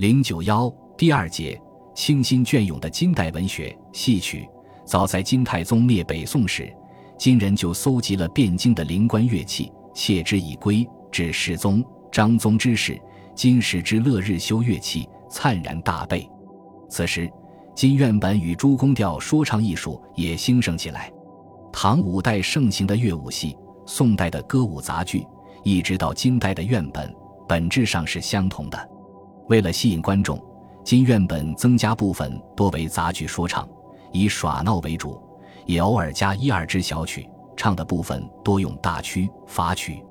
零九幺第二节，清新隽永的金代文学戏曲。早在金太宗灭北宋时，金人就搜集了汴京的灵官乐器，窃之以归。至世宗、张宗之时，金史之乐日修乐器，灿然大备。此时，金院本与诸宫调说唱艺术也兴盛起来。唐五代盛行的乐舞戏，宋代的歌舞杂剧，一直到金代的院本，本质上是相同的。为了吸引观众，金院本增加部分多为杂剧说唱，以耍闹为主，也偶尔加一二支小曲，唱的部分多用大曲、法曲。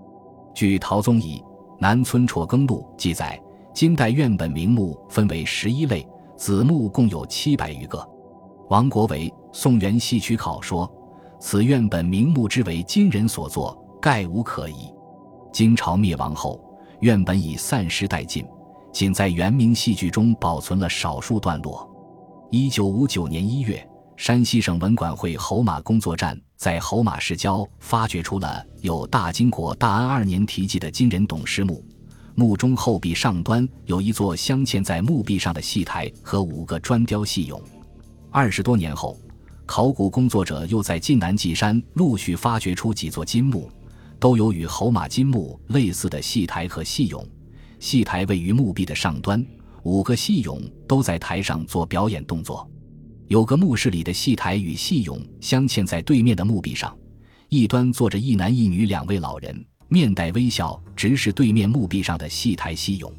据陶宗仪《南村辍耕录》记载，金代院本名目分为十一类，子目共有七百余个。王国维《宋元戏曲考》说：“此院本名目之为金人所作，概无可疑。”金朝灭亡后，院本已散失殆尽。仅在元明戏剧中保存了少数段落。一九五九年一月，山西省文管会侯马工作站在侯马市郊发掘出了有大金国大安二年题记的金人董师墓，墓中后壁上端有一座镶嵌在墓壁上的戏台和五个砖雕戏俑。二十多年后，考古工作者又在晋南稷山陆续发掘出几座金墓，都有与侯马金墓类似的戏台和戏俑。戏台位于墓壁的上端，五个戏俑都在台上做表演动作。有个墓室里的戏台与戏俑镶嵌在对面的墓壁上，一端坐着一男一女两位老人，面带微笑，直视对面墓壁上的戏台戏俑。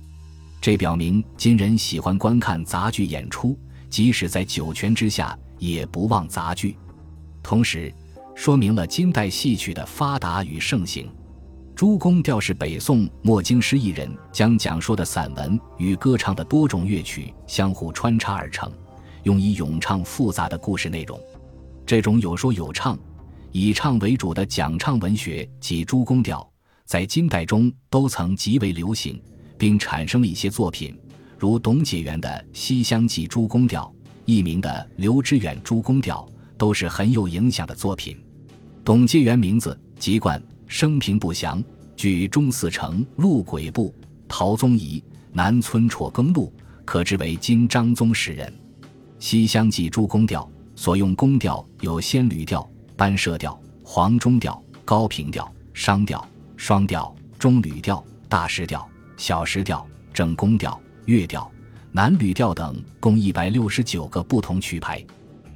这表明金人喜欢观看杂剧演出，即使在九泉之下也不忘杂剧。同时，说明了金代戏曲的发达与盛行。诸宫调是北宋末经师艺人将讲述的散文与歌唱的多种乐曲相互穿插而成，用以咏唱复杂的故事内容。这种有说有唱、以唱为主的讲唱文学及诸宫调，在金代中都曾极为流行，并产生了一些作品，如董解元的《西厢记》诸宫调，佚名的《刘知远诸宫调》，都是很有影响的作品。董解元名字籍贯。生平不详，据中四成录鬼部陶宗仪《南村辍耕录》，可知为今张宗时人。《西厢记》诸宫调所用宫调有仙侣调、班社调、黄钟调、高平调、商调、双调、中吕调、大石调、小石调、正宫调、乐调、南吕调等，共一百六十九个不同曲牌。《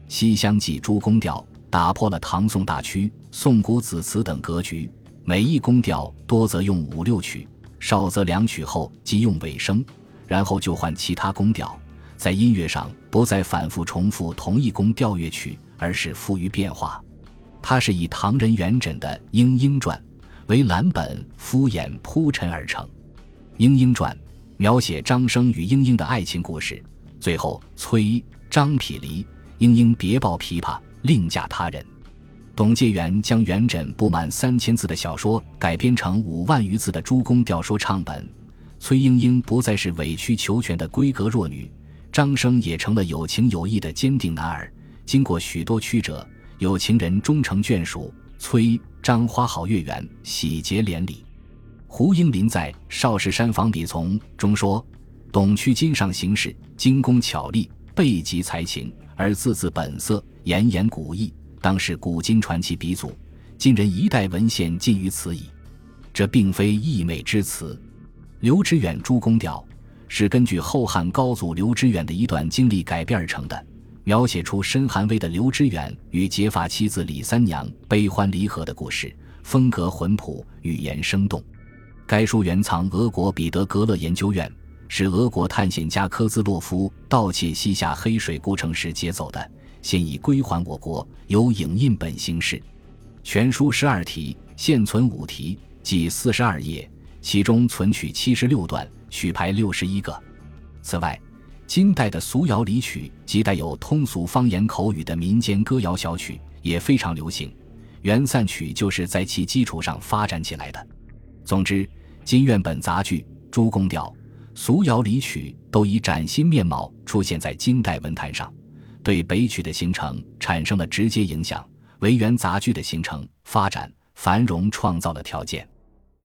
西厢记》诸宫调打破了唐宋大曲、宋古子词等格局。每一宫调多则用五六曲，少则两曲后即用尾声，然后就换其他宫调。在音乐上不再反复重复同一宫调乐曲，而是富于变化。它是以唐人元稹的《莺莺传》为蓝本，敷衍铺陈而成。《莺莺传》描写张生与莺莺的爱情故事，最后崔张匹离，莺莺别抱琵琶，另嫁他人。董介元将元稹不满三千字的小说改编成五万余字的诸宫调说唱本，崔莺莺不再是委曲求全的闺阁弱女，张生也成了有情有义的坚定男儿。经过许多曲折，有情人终成眷属，崔张花好月圆，喜结连理。胡应麟在《少室山房笔从》中说：“董屈今上行事，精工巧丽，备极才情，而字字本色，言言古意。”当是古今传奇鼻祖，今人一代文献尽于此矣。这并非溢美之词。刘知远诸公调是根据后汉高祖刘知远的一段经历改编而成的，描写出身寒微的刘知远与结发妻子李三娘悲欢离合的故事，风格浑朴，语言生动。该书原藏俄国彼得格勒研究院，是俄国探险家科兹洛夫盗窃西夏黑水孤城时劫走的。现已归还我国，有影印本形式。全书十二题，现存五题，计四十二页，其中存曲七十六段，曲牌六十一个。此外，金代的俗谣离曲及带有通俗方言口语的民间歌谣小曲也非常流行，元散曲就是在其基础上发展起来的。总之，金院本杂剧、诸宫调、俗谣离曲都以崭新面貌出现在金代文坛上。对北曲的形成产生了直接影响，为元杂剧的形成、发展、繁荣创造了条件。